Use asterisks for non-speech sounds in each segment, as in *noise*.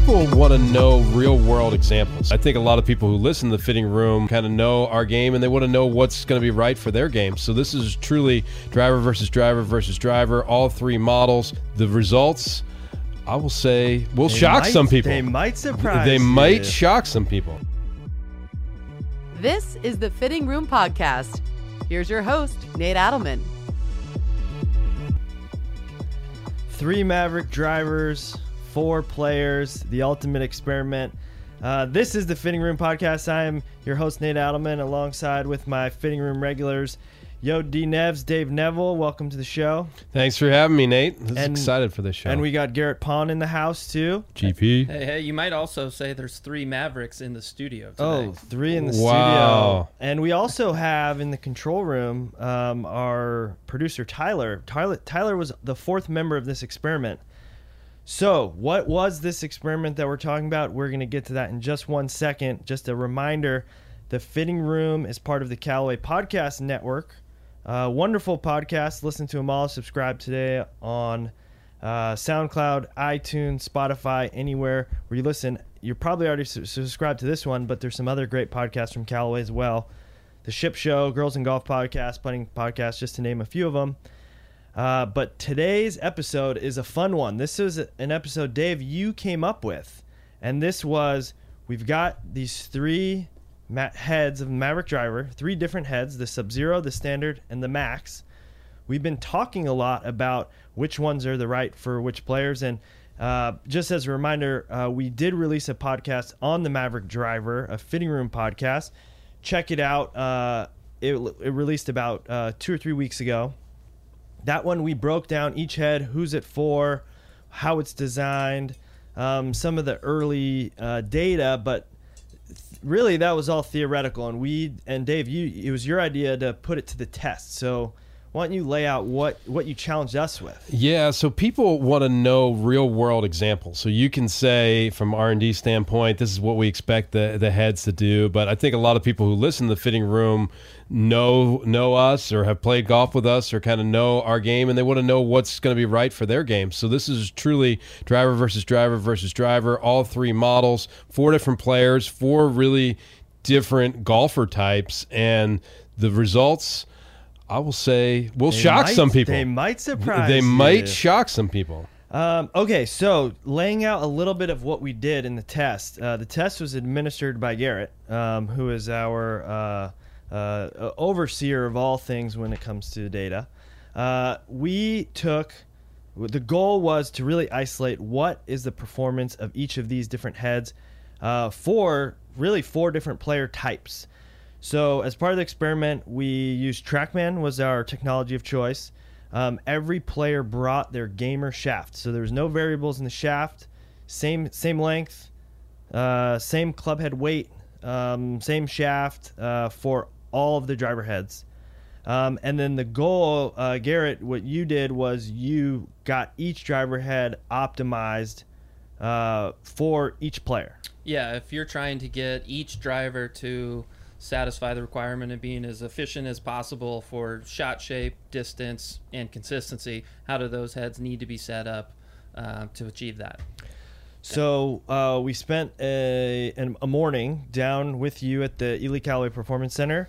people want to know real world examples. I think a lot of people who listen to the fitting room kind of know our game and they want to know what's going to be right for their game. So this is truly driver versus driver versus driver, all three models. The results, I will say, will They shock might- some people. They might surprise. They you. might shock some people. This is the Fitting Room Podcast. Here's your host, Nate Adelman. Three Mavrik drivers, four players, the ultimate experiment. Uh, this is the Fitting Room Podcast. I am your host, Nate Adelman, alongside with my Fitting Room regulars, Yo D Nevs, Dave Neville. Welcome to the show. Thanks for having me, Nate. This is And- excited for this show. And we got Garrett Pon in the house, too. GP. Hey, hey, you might also say there's three Mavericks in the studio today. Oh, three in the Wow. studio. And we also have in the control room um, our producer, Tyler. Tyler. Tyler was the fourth member of this experiment. So, what was this experiment that we're talking about? We're going to get to that in just one second. Just a reminder the Fitting Room is part of the Callaway Podcast Network. Uh, wonderful podcast. Listen to them all. Subscribe today on uh, SoundCloud, iTunes, Spotify, anywhere where you listen. You're probably already su- subscribed to this one, but there's some other great podcasts from Callaway as well. The Ship Show, Girls and Golf Podcast, Putting Podcast, just to name a few of them. Uh, but today's episode is a fun one. This is an episode, Dave, you came up with. And this was we've got these three ma- heads of Mavrik Driver, three different heads the Sub Zero, the Standard, and the Max. We've been talking a lot about which ones are the right for which players. And uh, just as a reminder, uh, we did release a podcast on the Mavrik Driver, a fitting room podcast. Check it out. Uh, it, it released about uh, two or three weeks ago. That one we broke down each head, who's it for, how it's designed, um, some of the early uh, data, but really that was all theoretical. And we and Dave, you it was your idea to put it to the test. So why don't you lay out what what you challenged us with? Yeah, so people want to know real world examples. So you can say from R and D standpoint, this is what we expect the the heads to do. But I think a lot of people who listen to the fitting room know know us or have played golf with us or kind of know our game, and they want to know what's going to be right for their game. So this is truly driver versus driver versus driver. All three models, four different players, four really different golfer types, and the results. I will say will They shock might- some people. They might surprise. They you. might shock some people. Um, okay, so laying out a little bit of what we did in the test. Uh, the test was administered by Garrett, um, who is our uh, uh, overseer of all things when it comes to data. Uh, we took the goal was to really isolate what is the performance of each of these different heads uh, for really four different player types. So as part of the experiment, we used TrackMan was our technology of choice. Um, every player brought their gamer shaft, so there was no variables in the shaft. Same same length, uh, same club head weight, um, same shaft uh, for all of the driver heads. Um, and then the goal, uh, Garrett, what you did was you got each driver head optimized uh, for each player. Yeah, if you're trying to get each driver to satisfy the requirement of being as efficient as possible for shot shape, distance, and consistency, how do those heads need to be set up uh, to achieve that? So uh, we spent a, a morning down with you at the Ely Callaway Performance Center,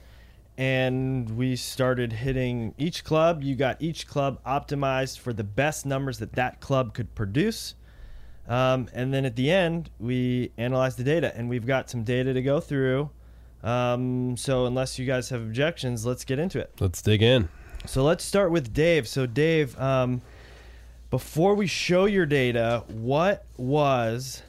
and we started hitting each club. You got each club optimized for the best numbers that that club could produce. Um, and then at the end, we analyzed the data, and we've got some data to go through. Um, so unless you guys have objections, let's get into it. Let's dig in. So let's start with Dave. So Dave, um, before we show your data, what was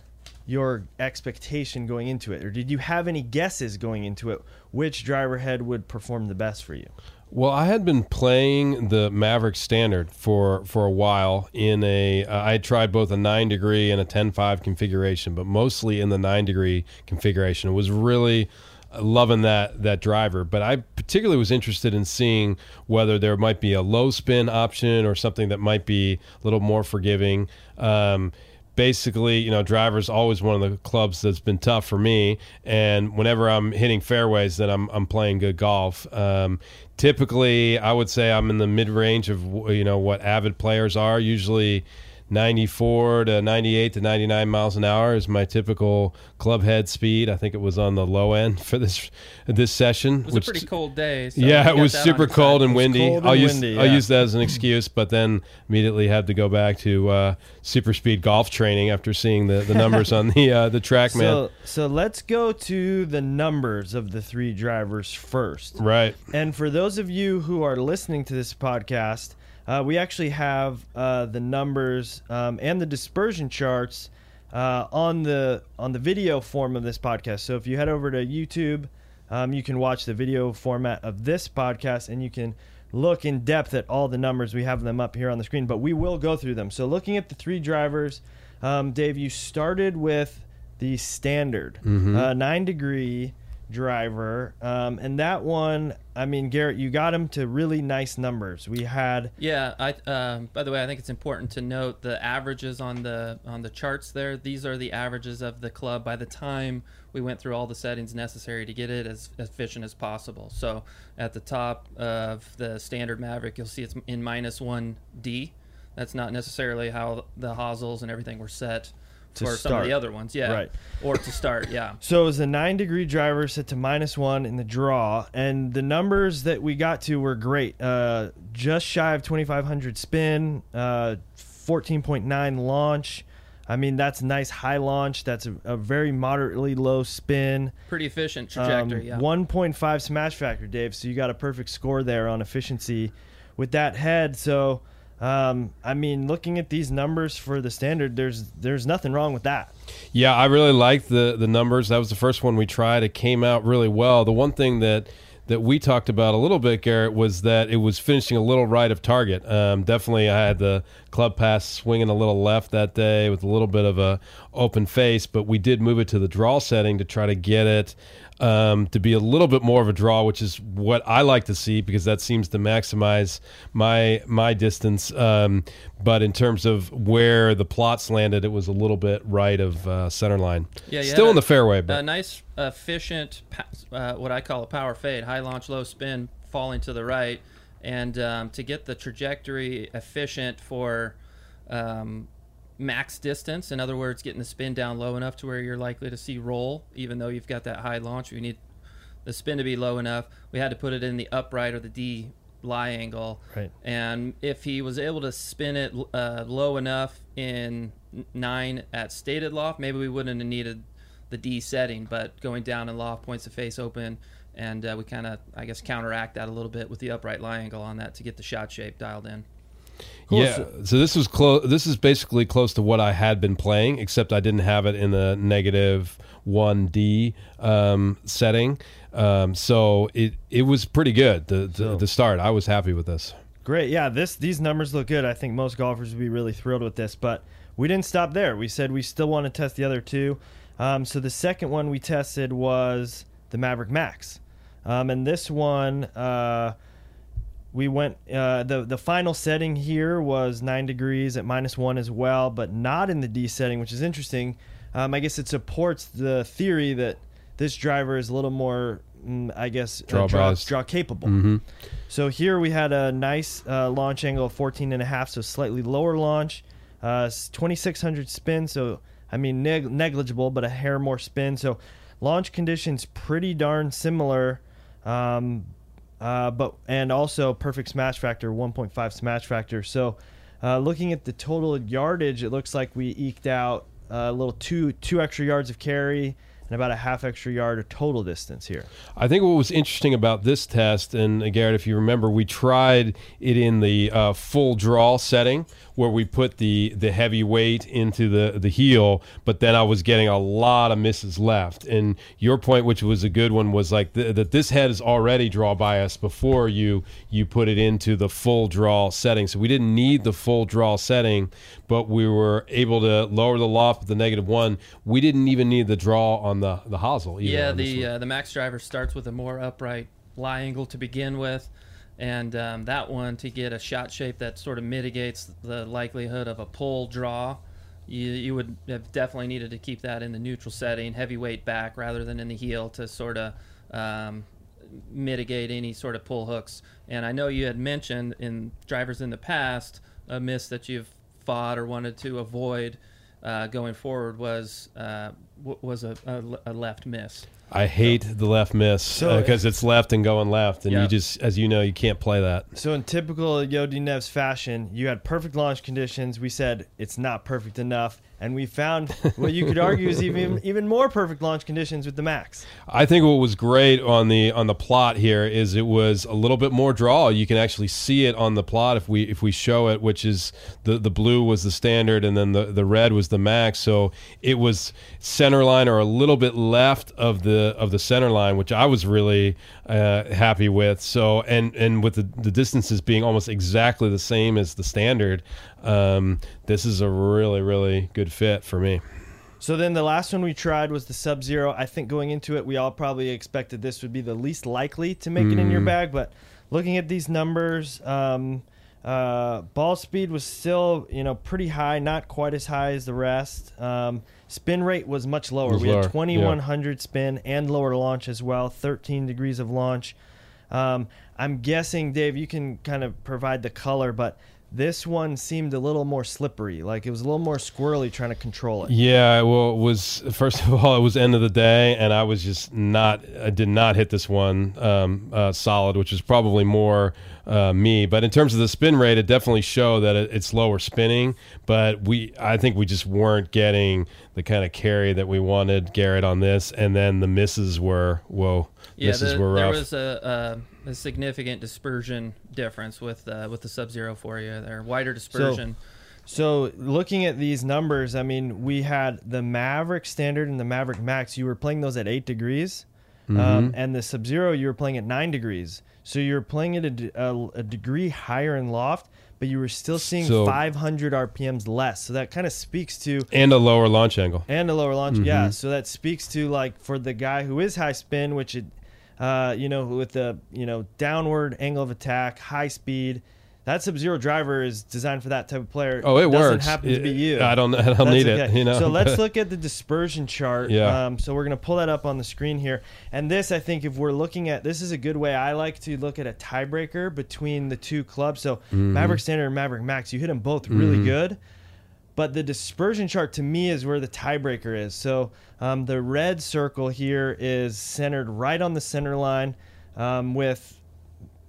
your expectation going into it, or did you have any guesses going into it? Which driver head would perform the best for you? Well, I had been playing the Mavrik Standard for for a while in a. Uh, I tried both a nine degree and a 10-5 configuration, but mostly in the nine degree configuration. It was really loving that that driver, but I particularly was interested in seeing whether there might be a low spin option or something that might be a little more forgiving. Um, basically, you know, driver's always one of the clubs that's been tough for me. And whenever I'm hitting fairways, then I'm I'm playing good golf. Um, typically, I would say I'm in the mid range of you know what avid players are. Usually, 94 to 98 to 99 miles an hour is my typical club head speed. I think it was on the low end *laughs* for this this session. It was which a pretty cold day. So yeah, it was super your cold side. and windy. cold I'll and use windy, I'll use that as an excuse, but then immediately had to go back to uh, super speed golf training after seeing the, the numbers on the uh, the TrackMan. So, so let's go to the numbers of the three drivers first. right. And for those of you who are listening to this podcast, uh, we actually have uh, the numbers um, and the dispersion charts uh, on the on the video form of this podcast. So if you head over to YouTube, um, you can watch the video format of this podcast, and you can look in depth at all the numbers. We have them up here on the screen, but we will go through them. So looking at the three drivers, um, Dave, you started with the standard uh, nine degree driver, um, and that one, I mean, Garrett, you got him to really nice numbers. We had Yeah. I. Um, by the way, I think it's important to note the averages on the on the charts there. These are the averages of the club by the time we went through all the settings necessary to get it as efficient as possible. So at the top of the standard Mavrik, you'll see it's in minus one D. That's not necessarily how the hosels and everything were set To for some of start. the other ones. Yeah. Right. Or to start. Yeah. *laughs* So it was a nine degree driver set to minus one in the draw, and the numbers that we got to were great. Uh, just shy of 2,500 spin, uh, 14.9 launch. I mean, that's a nice high launch. That's a, a very moderately low spin. Pretty efficient Um, trajectory. yeah. 1.5 smash factor, Dave. So you got a perfect score there on efficiency with that head. So, um, I mean, looking at these numbers for the standard, there's there's nothing wrong with that. Yeah, I really liked the the numbers. That was the first one we tried. It came out really well. The one thing that that we talked about a little bit, Garrett, was that it was finishing a little right of target. Um, definitely, I had the club pass swinging a little left that day with a little bit of a open face, but we did move it to the draw setting to try to get it um, to be a little bit more of a draw, which is what I like to see because that seems to maximize my my distance. Um, but in terms of where the plots landed, it was a little bit right of uh, center line. Yeah, still in a- the fairway, but a nice, efficient, uh, what I call a power fade, high launch, low spin, falling to the right, and um, to get the trajectory efficient for um, max distance. In other words, getting the spin down low enough to where you're likely to see roll, even though you've got that high launch. We need the spin to be low enough. We had to put it in the upright or the D lie angle. Right. And if he was able to spin it uh, low enough in nine at stated loft, maybe we wouldn't have needed the D setting. But going down in loft, points the face open, and uh, we kind of, I guess, counteract that a little bit with the upright lie angle on that to get the shot shape dialed in. Cool. yeah. So this was close. This is basically close to what I had been playing, except I didn't have it in the negative one D um, setting. Um, so it it was pretty good. The the, So- the start, I was happy with this. Great. Yeah, this these numbers look good. I think most golfers would be really thrilled with this, but we didn't stop there. We said we still want to test the other two. Um, so the second one we tested was the Mavrik Max, um, and this one uh, we went. Uh, the the final setting here was nine degrees at minus one as well, but not in the D setting, which is interesting. Um, I guess it supports the theory that this driver is a little more, mm, I guess, uh, Draw draw, draw capable. hmm So here we had a nice uh, launch angle of 14 and a half, so slightly lower launch, uh, 2600 spin. So I mean neg- negligible, but a hair more spin. So launch conditions pretty darn similar, um, uh, but and also perfect smash factor, 1.5 smash factor. So uh, looking at the total yardage, it looks like we eked out a little two two extra yards of carry and about a half extra yard of total distance here. I think what was interesting about this test, and uh, Garrett, if you remember, we tried it in the uh, full draw setting where we put the the heavy weight into the the heel, but then I was getting a lot of misses left. And your point, which was a good one, was like th- that this head is already draw bias before you you put it into the full draw setting. So we didn't need the full draw setting, but we were able to lower the loft with the negative one. We didn't even need the draw on the the hosel. Either Yeah, the uh, the max driver starts with a more upright lie angle to begin with, and um, that one to get a shot shape that sort of mitigates the likelihood of a pull draw. You, you would have definitely needed to keep that in the neutral setting, heavyweight back rather than in the heel to sort of um, mitigate any sort of pull hooks. And I know you had mentioned in drivers in the past a miss that you've or wanted to avoid uh, going forward was uh, w- was a, a, a left miss. I hate the left miss So- uh, because it's left and going left, and Yeah. you just, as you know, you can't play that. So in typical Yodi Nev's fashion, you had perfect launch conditions. We said it's not perfect enough, and we found what you could argue is even *laughs* even more perfect launch conditions with the Max. I think what was great on the on the plot here is it was a little bit more draw. You can actually see it on the plot if we if we show it, which is the the blue was the standard and then the the red was the max. So it was center line or a little bit left of the of the center line, which I was really uh, happy with. So and and with the the distances being almost exactly the same as the standard, um, this is a really really good fit for me. So then the last one we tried was the Sub Zero. I think going into it, we all probably expected this would be the least likely to make it in your bag. But looking at these numbers, um, uh, ball speed was still you know pretty high, not quite as high as the rest. Um, spin rate was much lower. Was we lower, had 2100 spin and lower launch as well, 13 degrees of launch. Um, I'm guessing, Dave, you can kind of provide the color, but this one seemed a little more slippery. Like it was a little more squirrely trying to control it. Yeah, well, it was first of all, it was end of the day, and I was just not, I did not hit this one um, uh, solid, which is probably more uh, me. But in terms of the spin rate, it definitely showed that it, it's lower spinning. But we, I think we just weren't getting the kind of carry that we wanted Garrett on this, and then the misses were whoa, Yeah, misses the, were there rough. was a, a, a significant dispersion difference with uh, with the Sub Zero for you there. Wider dispersion. So looking at these numbers, I mean, we had the Mavrik Standard and the Mavrik Max. You were playing those at eight degrees, Mm-hmm. um, and the Sub Zero you were playing at nine degrees. So you're playing at a, degree higher in loft, but you were still seeing So- 500 RPMs less. So that kind of speaks to and a lower launch angle. and a lower launch. Mm-hmm. Yeah, so that speaks to like for the guy who is high spin, which it, uh, you know, with the you know downward angle of attack, high speed. That Sub Zero driver is designed for that type of player. Oh, it doesn't works. happen to be you. I don't, I don't That's need okay. it. You know. So let's *laughs* look at the dispersion chart. Yeah. Um, so we're gonna pull that up on the screen here. And this, I think, if we're looking at this is a good way. I like to look at a tiebreaker between the two clubs. So Mm-hmm. Mavrik Standard and Mavrik Max, you hit them both really good. But the dispersion chart to me is where the tiebreaker is. So um, the red circle here is centered right on the center line, um, with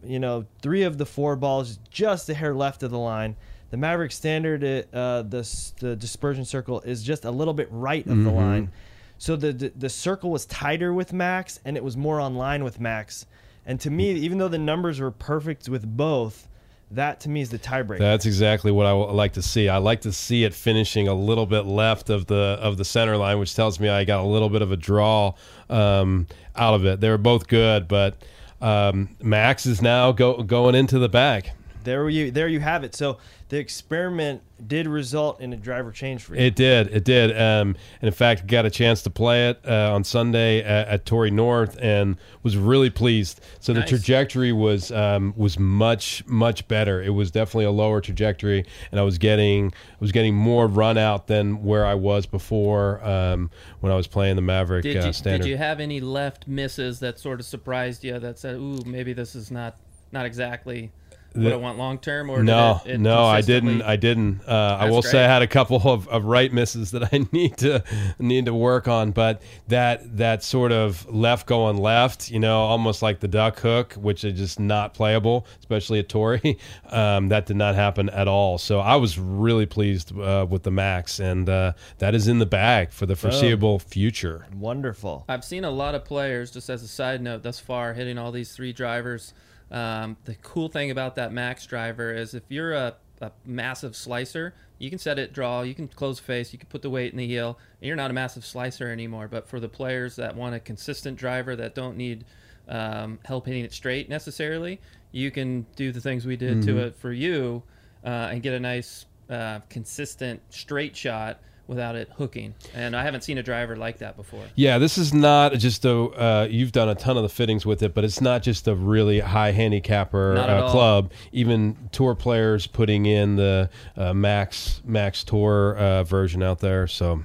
you know three of the four balls just a hair left of the line. The Mavrik Standard, it, uh, the the dispersion circle is just a little bit right of the line. So the, the the circle was tighter with Max, and it was more on line with Max. And to me, even though the numbers were perfect with both, that to me is the tiebreaker. That's exactly what I like to see. I like to see it finishing a little bit left of the of the center line, which tells me I got a little bit of a draw um, out of it. They were both good, but um, Max is now go, going into the bag. there you there you have it. So the experiment did result in a driver change for you. It did, it did, um, and in fact, got a chance to play it uh, on Sunday at, at Torrey North, and was really pleased. So the trajectory was um, was much much better. It was definitely a lower trajectory, and I was getting I was getting more run out than where I was before um, when I was playing the Mavrik Did uh, standard. did you have any left misses that sort of surprised you? That said, "Ooh, maybe this is not not exactly what The- I want long term." Or did no, it- it no, I didn't. I didn't. Uh, I That's will say. I had a couple of, of right misses that I *laughs* need to need to work on, but that that sort of left going left, you know, almost like the duck hook, which is just not playable, especially at Torrey. *laughs* Um, that did not happen at all. So I was really pleased uh, with the max, and uh, that is in the bag for the foreseeable future. Wonderful. I've seen a lot of players, just as a side note, thus far hitting all these three drivers. Um, the cool thing about that max driver is if you're a, a massive slicer, you can set it draw, you can close face, you can put the weight in the heel, and you're not a massive slicer anymore. But for the players that want a consistent driver that don't need um, help hitting it straight necessarily, you can do the things we did to it for you uh, and get a nice, uh, consistent straight shot without it hooking. And I haven't seen a driver like that before. Yeah, this is not just a. Uh, you've done a ton of the fittings with it, but it's not just a really high handicapper Not uh, all. club. Even tour players putting in the uh, max max tour uh, version out there. So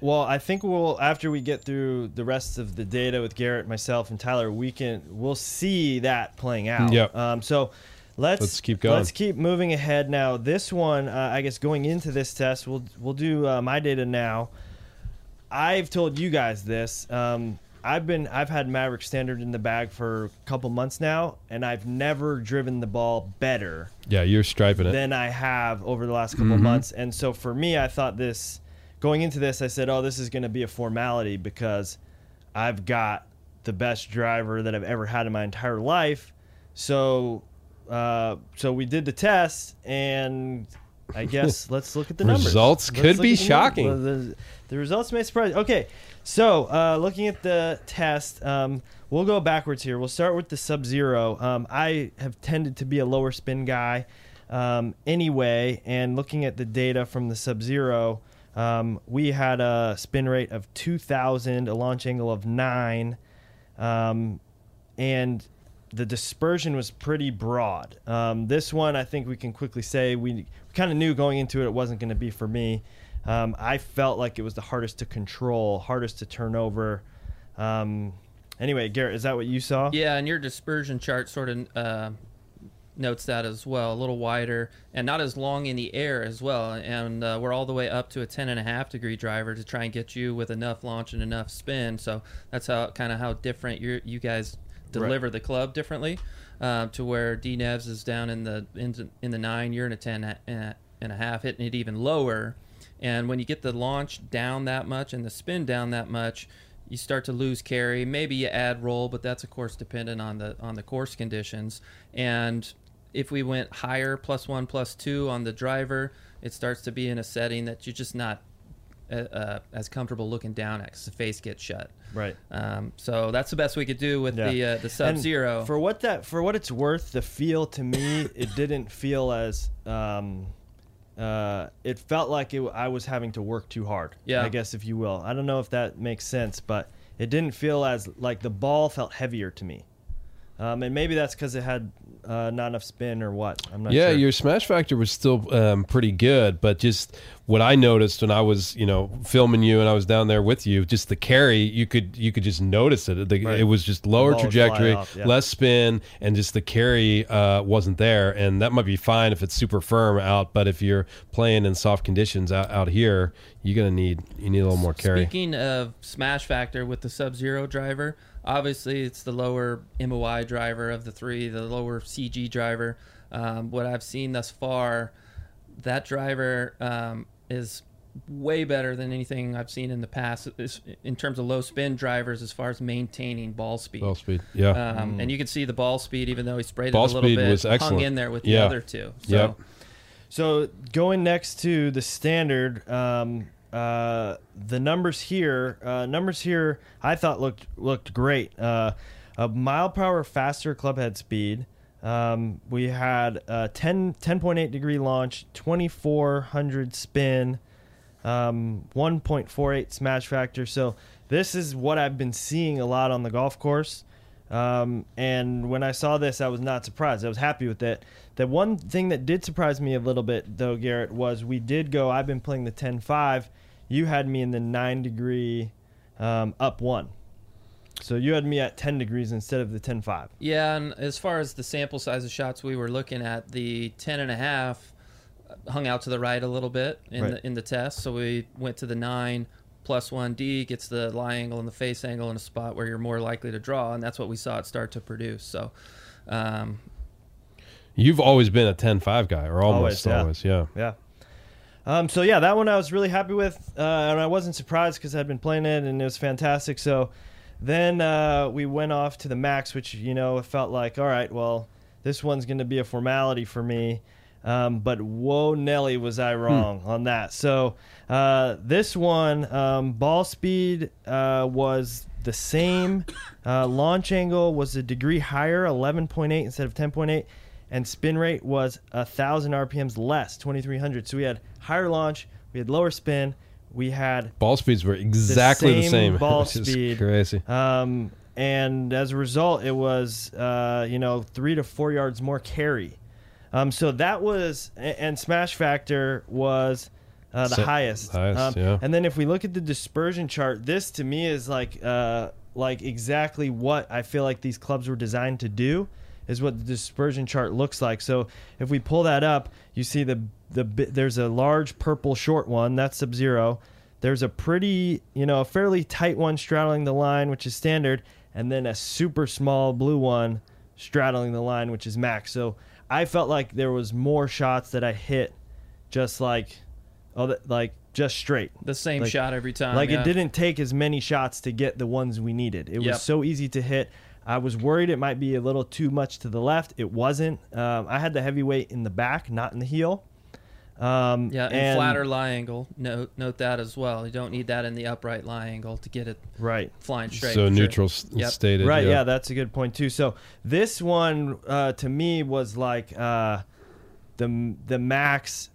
Well, I think we'll after we get through the rest of the data with Garrett, myself, and Tyler, we can we'll see that playing out. Yep. Um, so Let's Let's keep going. Let's keep moving ahead now. This one, uh, I guess, going into this test, we'll we'll do uh, my data now. I've told you guys this. Um, I've been I've had Mavrik Standard in the bag for a couple months now, and I've never driven the ball better Yeah, you're striping it. than I have over the last couple Mm-hmm. months. And so for me, I thought this going into this, I said, "Oh, this is going to be a formality because I've got the best driver that I've ever had in my entire life." So, uh, so we did the test, and I guess *laughs* let's look at the numbers. Results Let's could be the shocking. The, the results may surprise. Okay, so uh, looking at the test, um, we'll go backwards here. We'll start with the Sub Zero. Um, I have tended to be a lower spin guy um, anyway, and looking at the data from the Sub Zero, um, we had a spin rate of 2,000, a launch angle of nine, um, and the dispersion was pretty broad. Um, this one, I think we can quickly say we kind of knew going into it it wasn't going to be for me. Um, I felt like it was the hardest to control, hardest to turn over. Um, anyway, Garrett, is that what you saw? Yeah, and your dispersion chart sort of uh, notes that as well. A little wider and not as long in the air as well. And uh, we're all the way up to a 10 and a half degree driver to try and get you with enough launch and enough spin. So that's how kind of how different you you guys deliver the club differently. Uh, to where D Nevs is down in the in, in the nine, you're in a 10 and a- and a half, hitting it even lower. And when you get the launch down that much and the spin down that much, you start to lose carry. Maybe you add roll, but that's of course dependent on the on the course conditions. And if we went higher, plus one, plus two on the driver, it starts to be in a setting that you're just not uh, as comfortable looking down at because the face gets shut. Right. Um, so that's the best we could do with Yeah. the uh, the Sub Zero. For what that for what it's worth, the feel to me, *laughs* it didn't feel as um, uh, it felt like it, I was having to work too hard. Yeah. I guess if you will. I don't know if that makes sense, but it didn't feel as like the ball felt heavier to me. Um, and maybe that's because it had uh, not enough spin or what. I'm not sure. yeah, sure. your smash factor was still um, pretty good, but just what I noticed when I was, you know, filming you and I was down there with you, just the carry, you could you could just notice it. The, Right. It was just lower ball would fly trajectory, off, yeah. less spin, and just the carry uh, wasn't there. And that might be fine if it's super firm out, but if you're playing in soft conditions out, out here, you're gonna need you need a little more carry. Speaking of smash factor with the Sub Zero driver, obviously it's the lower MOI driver of the three, the lower CG driver. Um, what I've seen thus far, that driver um, is way better than anything I've seen in the past in terms of low spin drivers as far as maintaining ball speed. Ball speed, yeah. Um, And you can see the ball speed, even though he sprayed Ball it a little speed bit, was hung in there with the Yeah. other two. So, Yep. So going next to the standard, um, uh, the numbers here, uh, numbers here, I thought looked looked great. Uh, a mile per hour faster club head speed. Um, we had a 10, 10.8 degree launch, 2400 spin, um, 1.48 smash factor. So this is what I've been seeing a lot on the golf course. Um, and when I saw this, I was not surprised. I was happy with it. The one thing that did surprise me a little bit, though, Garrett, was we did go. I've been playing the 10-5. You had me in the nine degree um, up one. So you had me at 10 degrees instead of the 10-5. Yeah, and as far as the sample size of shots we were looking at, the 10 and a half hung out to the right a little bit in Right. the in the test. So we went to the 9 plus 1D gets the lie angle and the face angle in a spot where you're more likely to draw and that's what we saw it start to produce. So um, You've always been a 10-5 guy, or almost Always, always, yeah. yeah. Yeah. Um, so yeah, that one I was really happy with, uh, and I wasn't surprised because I'd been playing it and it was fantastic. So then uh, we went off to the max, which you know it felt like, all right, well, this one's going to be a formality for me. Um, but whoa, Nelly, was I wrong on that? So uh, this one, um, ball speed uh, was the same. Uh, launch angle was a degree higher, 11.8 instead of 10.8 and spin rate was a thousand RPMs less, 2300. So we had higher launch, we had lower spin, we had Ball speeds were exactly the same same. *laughs* ball speed. crazy. um, and as a result, it was uh, you know three to four yards more carry. Um, so that was and smash factor was uh, the highest. highest, um, yeah. And then if we look at the dispersion chart, this to me is like uh, like exactly what I feel like these clubs were designed to do. Is what the dispersion chart looks like. So if we pull that up, you see the the there's a large purple short one that's sub zero. There's a pretty you know a fairly tight one straddling the line, which is standard, and then a super small blue one straddling the line, which is max. So I felt like there was more shots that I hit, just like, oh, like just straight. The same Like- shot every time. Like yeah. it didn't take as many shots to get the ones we needed. It Yep. was so easy to hit. I was worried it might be a little too much to the left. It wasn't. Um, I had the heavyweight in the back, not in the heel. Um, Yeah, and, flatter lie angle. Note note that as well. You don't need that in the upright lie angle to get it Right. flying straight. so for sure. neutral s Yep. stated. Right, yeah. that's a good point too. So this one uh, to me was like uh, the the max.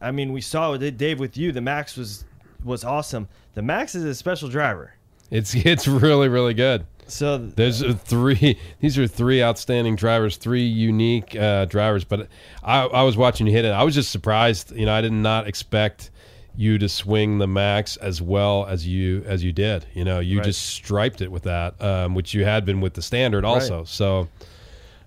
I mean, we saw it, Dave with you. The max was was awesome. The max is a special driver. It's *laughs* it's really really good. So There's three. *laughs* These are three outstanding drivers, three unique uh, drivers. But I, I was watching you hit it. I was just surprised. You know, I did not expect you to swing the max as well as you as you did. You know, you Right. just striped it with that, um, which you had been with the standard also. So,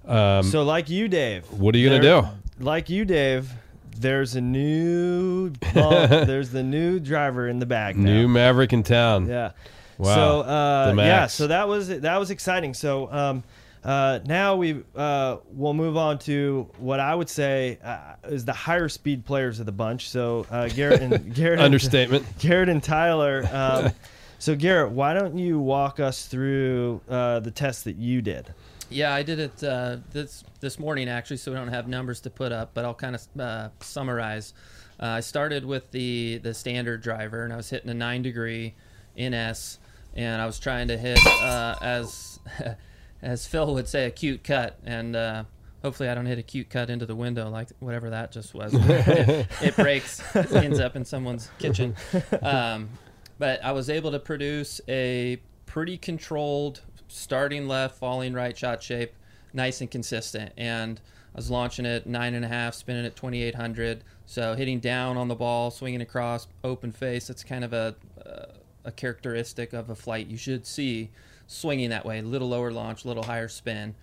um, so like you, Dave. what are you gonna do? Like you, Dave. There's a new bump. *laughs* there's the new driver in the bag. now. New Mavrik in town. Yeah. Wow. So uh, yeah, so that was that was exciting. So um, uh, now we uh, we'll move on to what I would say uh, is the higher speed players of the bunch. So uh, Garrett and *laughs* Garrett and, Understatement. *laughs* Garrett and Tyler. Um, *laughs* so Garrett, why don't you walk us through uh, the test that you did? Yeah, I did it uh, this this morning actually, so we don't have numbers to put up, but I'll kind of uh, summarize. Uh, I started with the the standard driver, and I was hitting a nine degree in S, and I was trying to hit uh, as *laughs* as Phil would say a cute cut, and uh, hopefully I don't hit a cute cut into the window like whatever that just was. *laughs* it, it breaks, ends up in someone's kitchen. Um, but I was able to produce a pretty controlled starting left, falling right shot shape, nice and consistent. And I was launching it nine and a half, spinning at 2800. So hitting down on the ball, swinging across, open face. That's kind of a uh, a characteristic of a flight you should see swinging that way. A little lower launch, a little higher spin.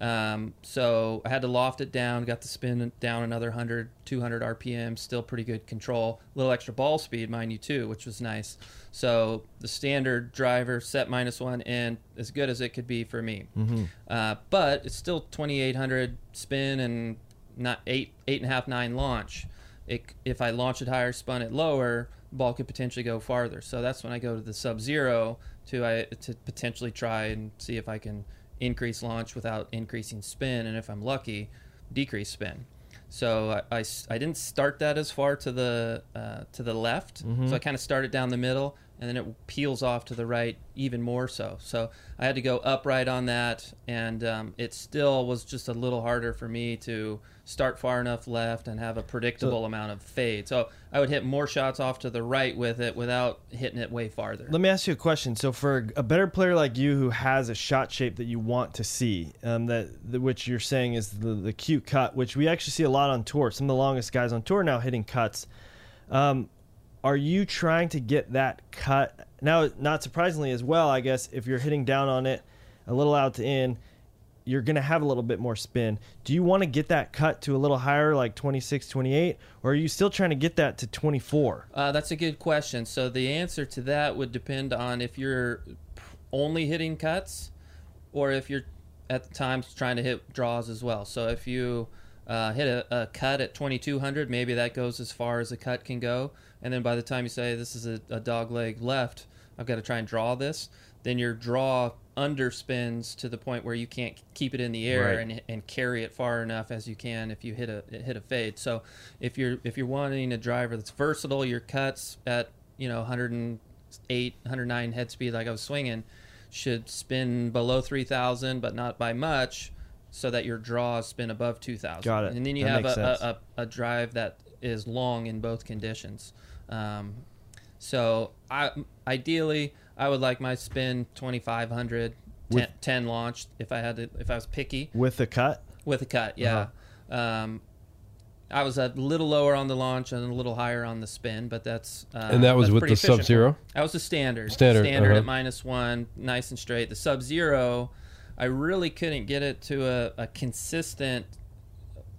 Um, so I had to loft it down, got the spin down another 100, 200 RPM, still pretty good control. A little extra ball speed, mind you, too, which was nice. So the standard driver set minus one and as good as it could be for me. Uh, but it's still 2800 spin and not eight, eight and a half, nine launch. It, if I launch it higher, spun it lower, ball could potentially go farther. So that's when I go to the sub zero to I to potentially try and see if I can increase launch without increasing spin, and if I'm lucky, decrease spin. So I I didn't start that as far to the uh, to the left. So I kind of started down the middle, and then it peels off to the right even more so. So I had to go upright on that, and um, it still was just a little harder for me to start far enough left and have a predictable amount of fade. So I would hit more shots off to the right with it without hitting it way farther. Let me ask you a question. So, for a better player like you who has a shot shape that you want to see, um, that which you're saying is the, the cute cut, which we actually see a lot on tour. Some of the longest guys on tour now hitting cuts. Um, are you trying to get that cut now? Not surprisingly, as well, I guess if you're hitting down on it, a little out to in, you're going to have a little bit more spin. Do you want to get that cut to a little higher, like 26, 28, or are you still trying to get that to 24? Uh, that's a good question. So the answer to that would depend on if you're only hitting cuts, or if you're at times trying to hit draws as well. So if you uh, hit a, a cut at 2200, maybe that goes as far as a cut can go. And then by the time you say this is a, a dog leg left, I've got to try and draw this. Then your draw underspins to the point where you can't keep it in the air Right. and, and carry it far enough as you can if you hit a hit a fade. So if you're if you're wanting a driver that's versatile, your cuts at you know 108, 109 head speed like I was swinging should spin below 3000 but not by much so that your draws spin above 2000 Got it. and then you That have a, a, a, a drive that is long in both conditions um, so I ideally I would like my spin 2500 10, 10 launched if I had to if I was picky With the cut? with a cut yeah um, I was a little lower on the launch and a little higher on the spin, but that's uh, And that was with the. Sub-Zero? That was the standard. Standard, Standard uh-huh. at minus one, nice and straight. The Sub Zero I really couldn't get it to a, a consistent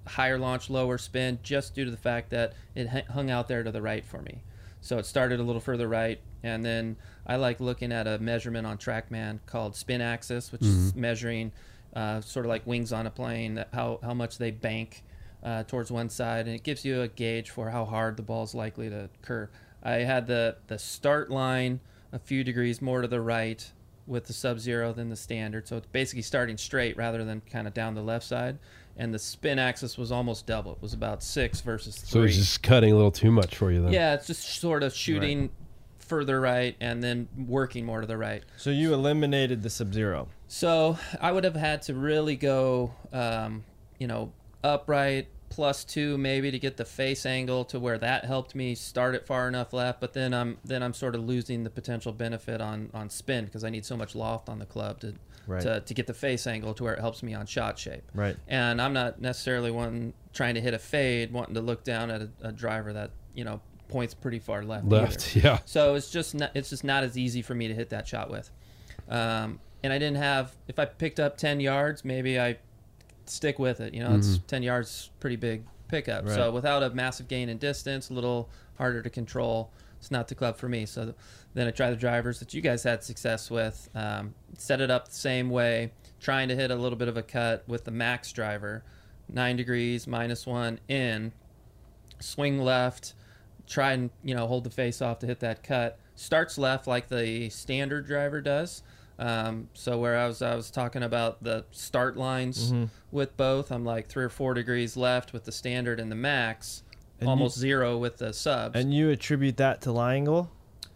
higher launch, lower spin, just due to the fact that it hung out there to the right for me. So it started a little further right, and then I like looking at a measurement on TrackMan called spin axis, which is measuring uh, sort of like wings on a plane, that how how much they bank uh, towards one side, and it gives you a gauge for how hard the ball is likely to curve. I had the the start line a few degrees more to the right with the sub zero than the standard, so it's basically starting straight rather than kind of down the left side. And the spin axis was almost double; it was about six versus three. So it's just cutting a little too much for you then. Yeah, it's just sort of shooting further right and then working more to the right. So you eliminated the Sub Zero. So I would have had to really go, um, you know, upright plus two maybe to get the face angle to where that helped me start it far enough left. But then I'm then I'm sort of losing the potential benefit on on spin because I need so much loft on the club to Right. to, to get the face angle to where it helps me on shot shape. Right. And I'm not necessarily one trying to hit a fade, wanting to look down at a, a driver that you know points pretty far left. Left, either. *laughs* yeah. So it's just not, it's just not as easy for me to hit that shot with. Um, and I didn't have if I picked up ten yards, maybe I stick with it. You know, it's ten yards, pretty big pickup. Right. So without a massive gain in distance, a little harder to control. It's not the club for me. So then I try the drivers that you guys had success with. Um, set it up the same way, trying to hit a little bit of a cut with the max driver, nine degrees minus one in, swing left, try and you know hold the face off to hit that cut. Starts left like the standard driver does. Um, so where I was I was talking about the start lines with both, I'm like three or four degrees left with the standard and the max, And you- almost zero with the subs. And you attribute that to lie angle,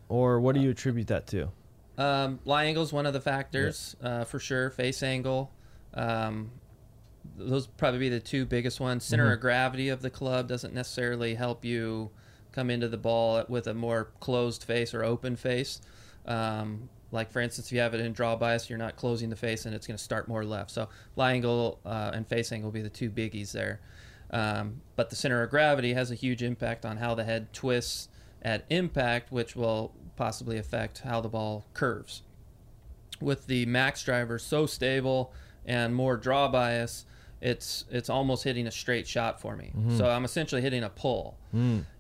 or what do you attribute that to? Um, lie angle is one of the factors uh, for sure. Face angle, um, those probably be the two biggest ones. Center Mm-hmm. of gravity of the club doesn't necessarily help you come into the ball with a more closed face or open face. Um, like for instance, if you have it in draw bias, you're not closing the face, and it's going to start more left. So lie angle uh, and face angle will be the two biggies there. Um, but the center of gravity has a huge impact on how the head twists at impact, which will possibly affect how the ball curves. With the max driver so stable and more draw bias, it's it's almost hitting a straight shot for me. So I'm essentially hitting a pull,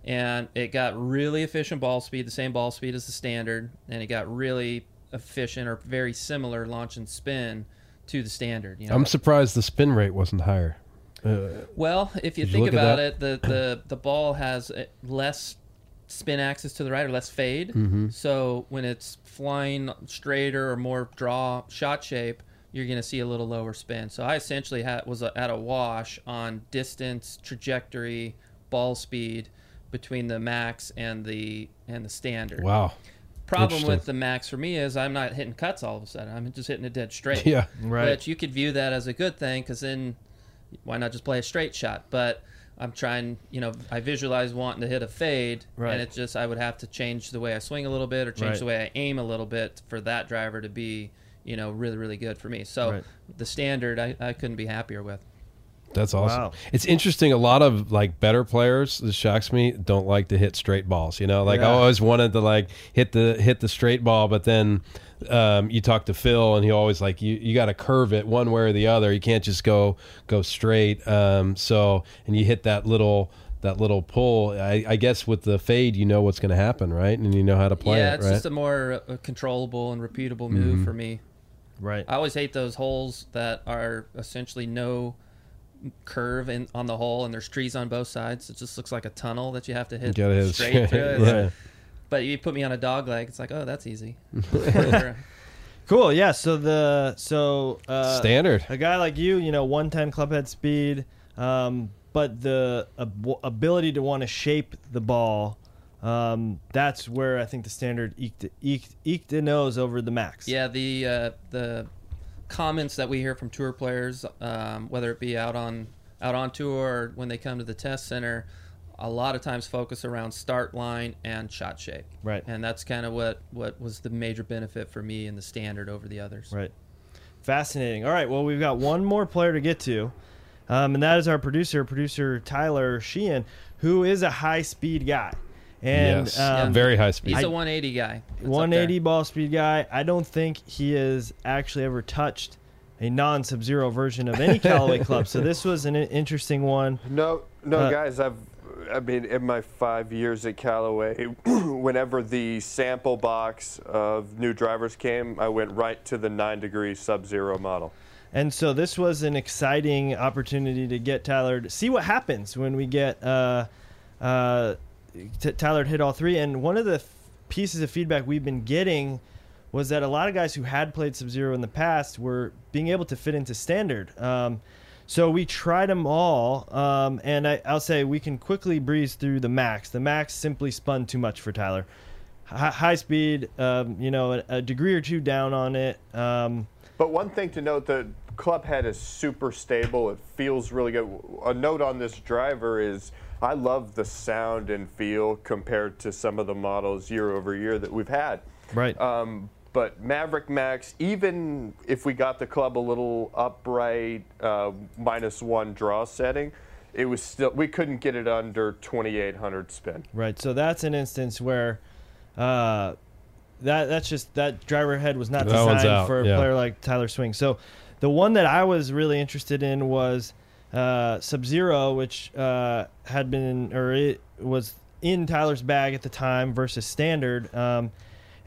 and it got really efficient ball speed, the same ball speed as the standard, and it got really efficient or very similar launch and spin to the standard. You know, I'm surprised the spin rate wasn't higher. Uh, well, if you Did you think about it, the, the, the ball has uh, less spin axis to the right or less fade. Mm-hmm. So when it's flying straighter or more draw shot shape, you're going to see a little lower spin. So I essentially had, was at a wash on distance, trajectory, ball speed between the max and the and the standard. wow. Problem with the max for me is I'm not hitting cuts all of a sudden. I'm just hitting it dead straight. *laughs* Yeah. Right. Which you could view that as a good thing because then why not just play a straight shot? But I'm trying, you know, I visualize wanting to hit a fade, Right. and it's just I would have to change the way I swing a little bit or change Right. the way I aim a little bit for that driver to be, you know, really really good for me. So Right. the standard I, I couldn't be happier with. That's awesome. Wow. It's interesting. A lot of like better players, this shocks me, don't like to hit straight balls. You know, like I always wanted to like hit the hit the straight ball, but then um, you talk to Phil, and he always like you you got to curve it one way or the other. You can't just go go straight. Um, so and you hit that little that little pull. I, I guess with the fade, you know what's going to happen, right? And you know how to play yeah, it, it's right? just a more uh, controllable and repeatable move Mm-hmm. for me. Right. I always hate those holes that are essentially no curve in on the hole and there's trees on both sides. It just looks like a tunnel that you have to hit You gotta hit it straight straight, through. It's *laughs* yeah. But you put me on a dog leg, it's like, oh, that's easy. *laughs* Cool. Yeah. So the so uh, Standard. a guy like you, you know, 110 club head speed, um, but the ab- ability to want to shape the ball. Um, that's where I think the standard eked, eked, eked the nose over the max. yeah, the uh, the comments that we hear from tour players, um, whether it be out on out on tour or when they come to the test center, a lot of times focus around start line and shot shape. Right. And that's kind of what what was the major benefit for me in the standard over the others. Right. Fascinating. All right. Well, we've got one more player to get to, um, and that is our producer, producer Tyler Shean, who is a high speed guy. And yes, um, very high speed. He's a 180 guy. That's 180 ball speed guy. I don't think he has actually ever touched a non Sub Zero version of any Callaway *laughs* club. So this was an interesting one. No, no, Uh, guys. I've, I mean, in my five years at Callaway, *clears throat* whenever the sample box of new drivers came, I went right to the nine degree Sub Zero model. And so this was an exciting opportunity to get Tyler to see what happens when we get uh, uh, t- Tyler hit all three. And one of the f- pieces of feedback we've been getting was that a lot of guys who had played Sub Zero in the past were being able to fit into standard. Um, so we tried them all, um, and I, I'll say we can quickly breeze through the max. The max simply spun too much for Tyler. Hi- high speed, um, you know, a, a degree or two down on it. Um, But one thing to note, the club head is super stable. It feels really good. A note on this driver is I love the sound and feel compared to some of the models year over year that we've had. right. Um, but Mavrik Max, even if we got the club a little upright, uh, minus one draw setting, it was still we couldn't get it under 2,800 spin. Right. So that's an instance where uh, that that's just that driver head was not That designed for a yeah. player like Tyler Swing. So the one that I was really interested in was uh, Sub Zero, which uh, had been or it was in Tyler's bag at the time versus Standard. Um,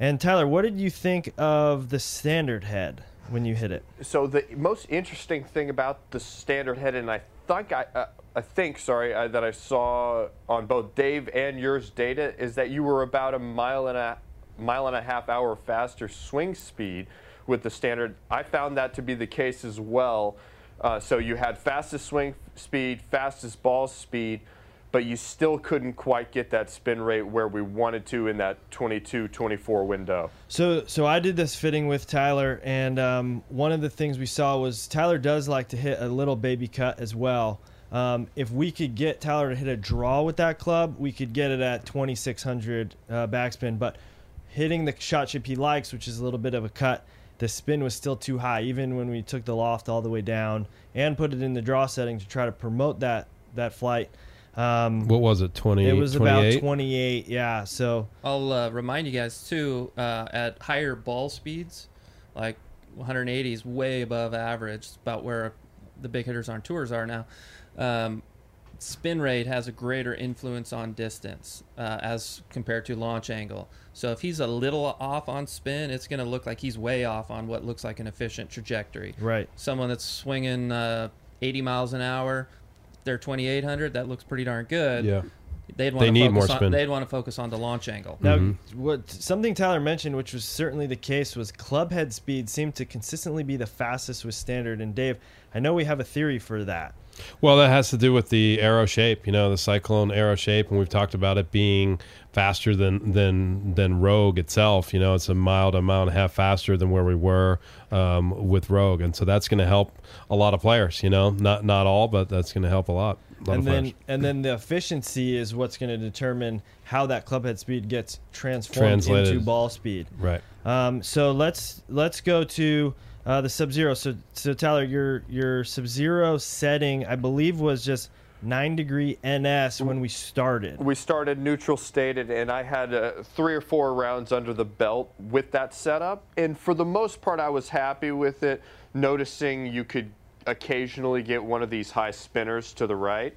and Tyler, what did you think of the Standard head when you hit it? So the most interesting thing about the standard head, and I think I, uh, I think sorry uh, that I saw on both Dave and yours data, is that you were about a mile and a mile and a half hour faster swing speed with the standard. I found that to be the case as well. Uh, so you had fastest swing speed, fastest ball speed, but you still couldn't quite get that spin rate where we wanted to in that 22-24 window. So, so I did this fitting with Tyler, and um, one of the things we saw was Tyler does like to hit a little baby cut as well. Um, if we could get Tyler to hit a draw with that club, we could get it at 2600 uh, backspin. But hitting the shot shape he likes, which is a little bit of a cut, the spin was still too high, even when we took the loft all the way down and put it in the draw setting to try to promote that that flight. Um, What was it? Twenty. it was 28? about 28, yeah. So I'll uh, remind you guys too uh, at higher ball speeds, like 180 is way above average. It's about where the big hitters on tours are now. Um, spin rate has a greater influence on distance uh, as compared to launch angle. So if he's a little off on spin, it's going to look like he's way off on what looks like an efficient trajectory. right. Someone that's swinging uh, 80 miles an hour, they're 2800. That looks pretty darn good. Yeah. They'd want They to need focus more on, spin. They'd want to focus on the launch angle. Now, Mm-hmm. what something Tyler mentioned, which was certainly the case, was club head speed seemed to consistently be the fastest with standard. And Dave, I know we have a theory for that. Well, that has to do with the aero shape, you know, the cyclone aero shape, and we've talked about it being faster than than than Rogue itself. You know, it's a mild a mile and a half faster than where we were um, with Rogue, and so that's going to help a lot of players. You know, not not all, but that's going to help a lot. A lot And then, players. and then the efficiency is what's going to determine how that club head speed gets transformed Translated. into ball speed. right. Um, so let's let's go to uh, the Sub Zero. So so Tyler, your your Sub Zero setting, I believe, was just nine degree NS when we started. We started neutral stated, and I had uh, three or four rounds under the belt with that setup. And for the most part, I was happy with it, noticing you could occasionally get one of these high spinners to the right.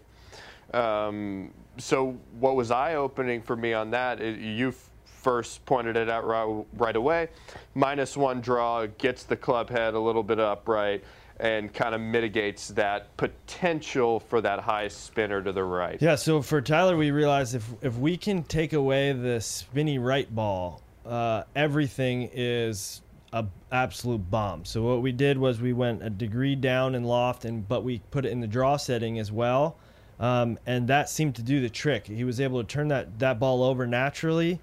Um, so, what was eye opening for me on that, it, you first pointed it out right, right away. Minus one draw gets the club head a little bit upright and kind of mitigates that potential for that high spinner to the right. Yeah, so for Tyler, we realized if if we can take away the spinny right ball, uh, everything is a absolute bomb. So what we did was we went a degree down in loft, and but we put it in the draw setting as well, um, and that seemed to do the trick. He was able to turn that that ball over naturally.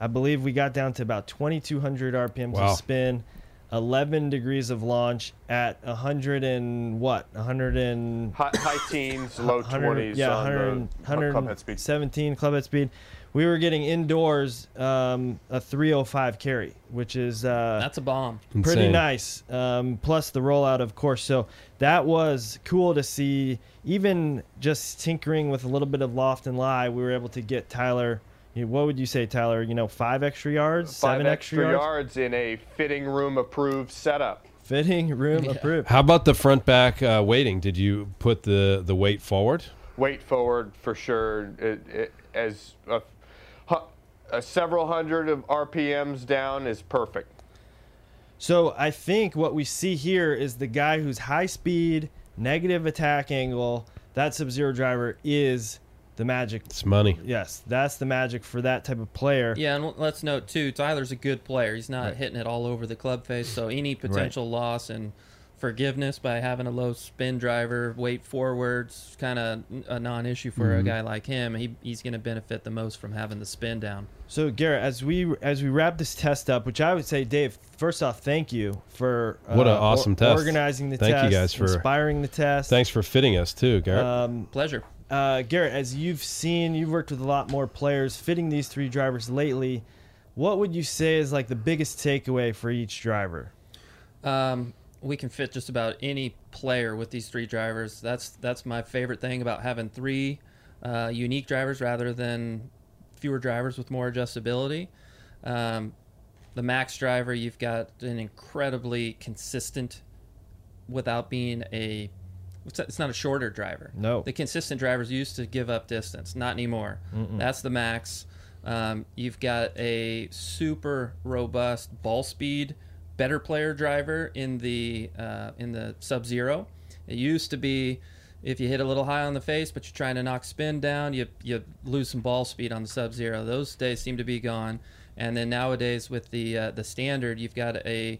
I believe we got down to about 2,200 RPMs Wow. of spin. 11 degrees of launch at 100 and what 100 and High, high teens, *laughs* low 100 twenties yeah, on 100, club head speed. 117 club head speed. We were getting indoors um, a 305 carry, which is uh, That's a bomb. pretty Insane. nice. Um, plus the rollout, of course. So that was cool to see. Even just tinkering with a little bit of loft and lie, we were able to get Tyler. You what would you say, Tyler? You know, five extra yards, Five seven extra extra yards. yards in a fitting room approved setup. Fitting room Yeah. approved. How about the front back uh, weighting? Did you put the the weight forward? Weight forward for sure. It, it, as a, a several hundred of RPMs down is perfect. So I think what we see here is the guy who's high speed, negative attack angle. That Sub Zero driver is the magic. It's money. Yes, that's the magic for that type of player. Yeah, and let's note too, Tyler's a good player. He's not Right. hitting it all over the club face, so any potential loss and forgiveness by having a low spin driver, weight forwards, kind of a non-issue for Mm-hmm. a guy like him. He, he's going to benefit the most from having the spin down. So Garrett, as we as we wrap this test up, which I would say, Dave, first off, thank you for uh, What an awesome test. organizing the Thank you guys for- inspiring the test. Thanks for fitting us too, Garrett. Um, Pleasure. Uh, Garrett, as you've seen, you've worked with a lot more players fitting these three drivers lately. What would you say is like the biggest takeaway for each driver? Um, we can fit just about any player with these three drivers. That's that's my favorite thing about having three uh, unique drivers rather than fewer drivers with more adjustability. Um, the max driver, you've got an incredibly consistent, without being a, it's it's not a shorter driver. No. the consistent drivers used to give up distance, not anymore. That's the max. Um, you've got a super robust ball speed, better player driver in the uh, in the Sub Zero. It used to be if you hit a little high on the face, but you're trying to knock spin down, you you lose some ball speed on the Sub Zero. Those days seem to be gone. And then nowadays with the uh, the standard, you've got a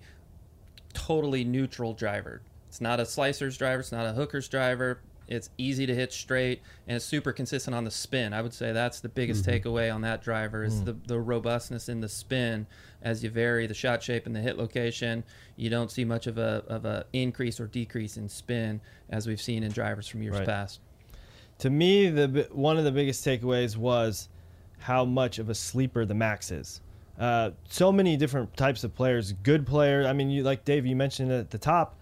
totally neutral driver. It's not a slicer's driver. It's not a hooker's driver. It's easy to hit straight and it's super consistent on the spin. I would say that's the biggest takeaway on that driver is the, the robustness in the spin. As you vary the shot shape and the hit location, you don't see much of a of a increase or decrease in spin as we've seen in drivers from years Right. past. To me, the one of the biggest takeaways was how much of a sleeper the Max is. Uh, so many different types of players. Good players. I mean, you like Dave. You mentioned at the top.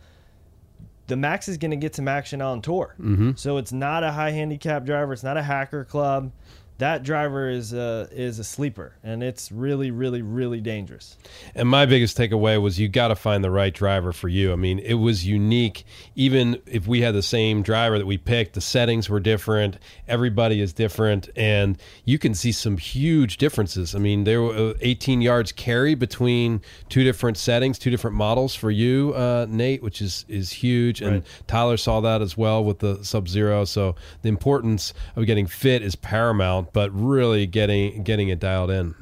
The Max is going to get some action on tour, mm-hmm. so it's not a high handicap driver. It's not a hacker club. That driver is a, is a sleeper, and it's really, really, really dangerous. And my biggest takeaway was you got to find the right driver for you. I mean, it was unique. Even if we had the same driver that we picked, the settings were different. Everybody is different, and you can see some huge differences. I mean, there were uh, 18 yards carry between two different settings, two different models for you, uh, Nate, which is is huge. And Right. Tyler saw that as well with the Sub Zero. So the importance of getting fit is paramount, but really getting getting it dialed in.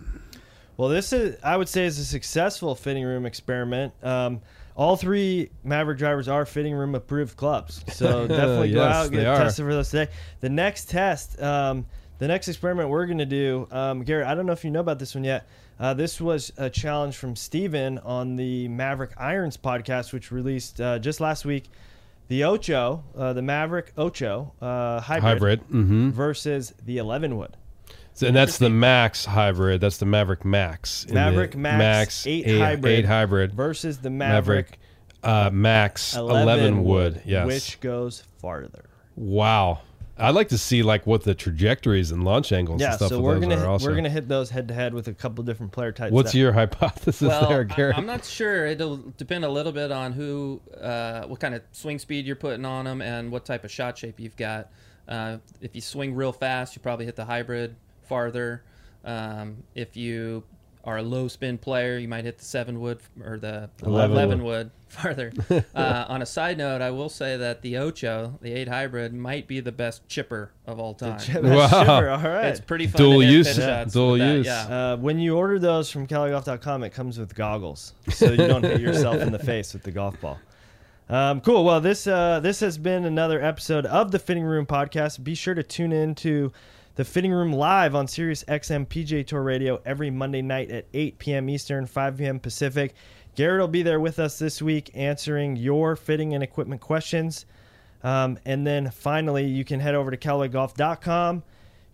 Well, this is, I would say, is a successful fitting room experiment. Um, all three Mavrik drivers are fitting room approved clubs, so *laughs* definitely go Yes, out get tested for those today. The next test, um, the next experiment we're going to do, um, Garrett. I don't know if you know about this one yet. Uh, this was a challenge from Steven on the Mavrik Irons podcast, which released uh, just last week. The Ocho, uh, the Mavrik Ocho uh, hybrid, Hybrid. hmm versus the 11 wood. So, and that's the Max hybrid. That's the Mavrik Max. Mavrik Max, 8 eight, hybrid eight hybrid versus the Mavrik, Mavrik uh, Max 11, wood. Yes. which goes farther. wow. I'd like to see like what the trajectories and launch angles Yeah, and stuff so we're gonna are hit, also. we're gonna hit those head to head with a couple different player types. What's that- your hypothesis Well, there, Gary? I'm not sure. It'll depend a little bit on who, uh, what kind of swing speed you're putting on them, and what type of shot shape you've got. Uh, if you swing real fast, you probably hit the hybrid farther. Um, if you are a low spin player, you might hit the seven wood or the 11 11, wood *laughs* farther. *laughs* uh, on a side note, I will say that the Ocho, the eight hybrid, might be the best chipper of all time. That's Wow. super, All right. It's pretty fun. Dual to use, pin yeah. Dual with that, use. Yeah. uh, when you order those from CallawayGolf.com, it comes with goggles, so you don't hit yourself in the *laughs* face with the golf ball. Um, cool. Well, this uh, this has been another episode of the Fitting Room podcast. Be sure to tune in to the Fitting Room live on Sirius XM PGA Tour Radio every Monday night at 8 p.m. Eastern, 5 p.m. Pacific. Garrett will be there with us this week answering your fitting and equipment questions. Um, and then finally, you can head over to CallawayGolf.com,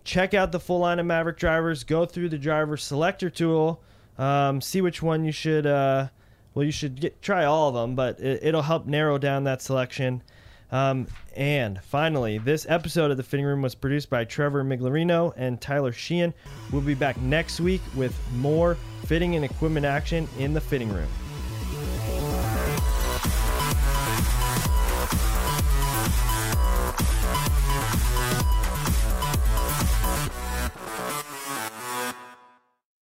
check out the full line of Mavrik drivers, go through the driver selector tool, um, see which one you should. Uh, well, you should get try all of them, but it, it'll help narrow down that selection. Um, and finally, this episode of the Fitting Room was produced by Trevor Miglerino and Tyler Shean. We'll be back next week with more fitting and equipment action in the fitting room.